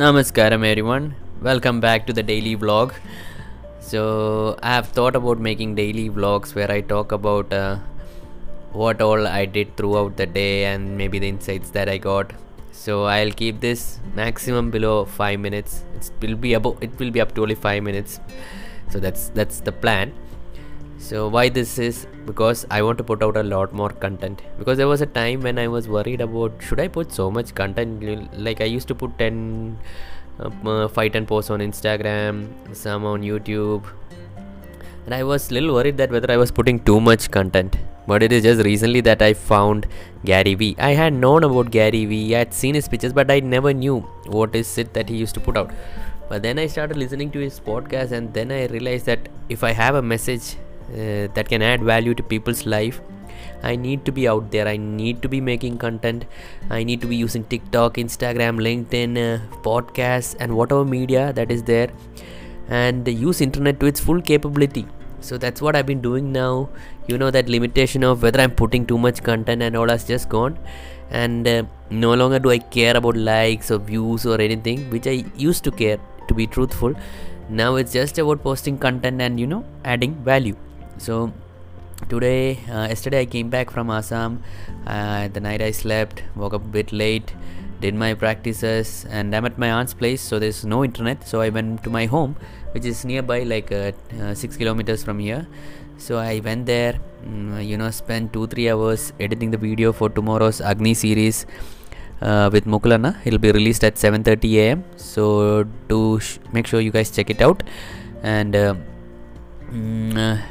Namaskaram everyone. Welcome back to the daily vlog. So I have thought about making daily vlogs where I talk about uh, what all I did throughout the day and maybe the insights that I got. So I'll keep this maximum below five minutes. It will be about it will be up to only five minutes. So that's that's the plan so why this is? Because i want to put out a lot more content. Because there was a time when i was worried about should i put so much content? Like i used to put 10 uh, 5 10 posts on instagram some on youtube. And i was little worried that whether i was putting too much content. But it is just recently that i found gary vee i had known about gary vee i had seen his pictures but i never knew what is it that he used to put out. But then i started listening to his podcast and then i realized that if i have a message uh, that can add value to people's life. I need to be out there. I need to be making content. I need to be using tiktok instagram linkedin uh, podcasts and whatever media that is there and use internet to its full capability. So that's what i've been doing now. You know that limitation of whether i'm putting too much content and all has just gone. And uh, no longer do i care about likes or views or anything which i used to care to be truthful. Now it's just about posting content and you know adding value so today uh, yesterday i came back from assam uh, the night i slept woke up a bit late did my practices and i'm at my aunt's place so there's no internet so i went to my home which is nearby like uh, uh, 6 kilometers from here so i went there um, you know spent 2 3 hours editing the video for tomorrow's agni series uh, with Mukulana. It'll be released at 7:30 a.m. So do sh- make sure you guys check it out. And uh, mm,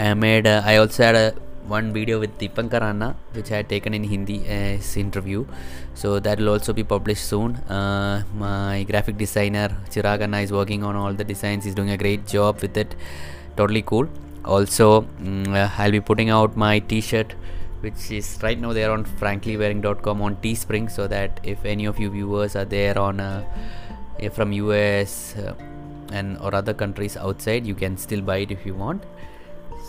I made. Uh, I also had a one video with Deepankar Anna, which I had taken in Hindi as interview. So that will also be published soon. Uh, my graphic designer Chirag Anna is working on all the designs. He's doing a great job with it. Totally cool. Also, mm, I'll be putting out my T-shirt which is right now there on franklywearing.com on teespring so that if any of you viewers are there on uh, from us uh, and or other countries outside you can still buy it if you want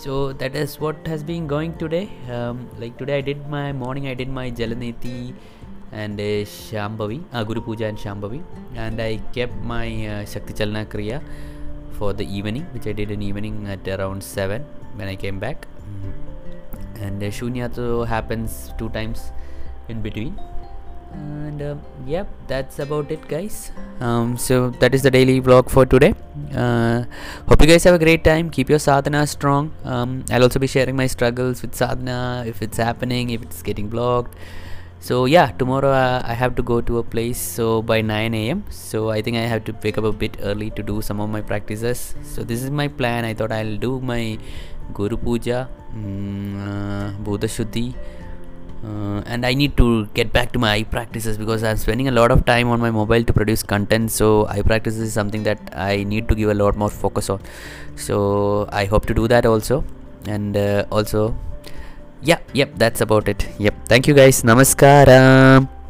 so that is what has been going today. Um, like today i did my morning i did my jalaneti and uh, shambhavi uh, guru puja and shambhavi. And i kept my uh, shakti chalana kriya for the evening which i did in evening at around 7 when i came back. And uh, Shunyato happens two times in between and uh, yep that's about it guys. Um, so that is the daily vlog for today. Uh, hope you guys have a great time. Keep your sadhana strong. Um, i'll also be sharing my struggles with sadhana if it's happening if it's getting blocked. So yeah tomorrow uh, i have to go to a place so by 9 a.m so i think i have to wake up a bit early to do some of my practices. So this is my plan. I thought i'll do my guru puja um, uh, bhuta shuddhi uh, and I need to get back to my eye practices because I'm spending a lot of time on my mobile to produce content. So eye practices is something that I need to give a lot more focus on. So I hope to do that also, and uh, also, yeah, yep, that's about it. Yep, thank you guys. Namaskaram.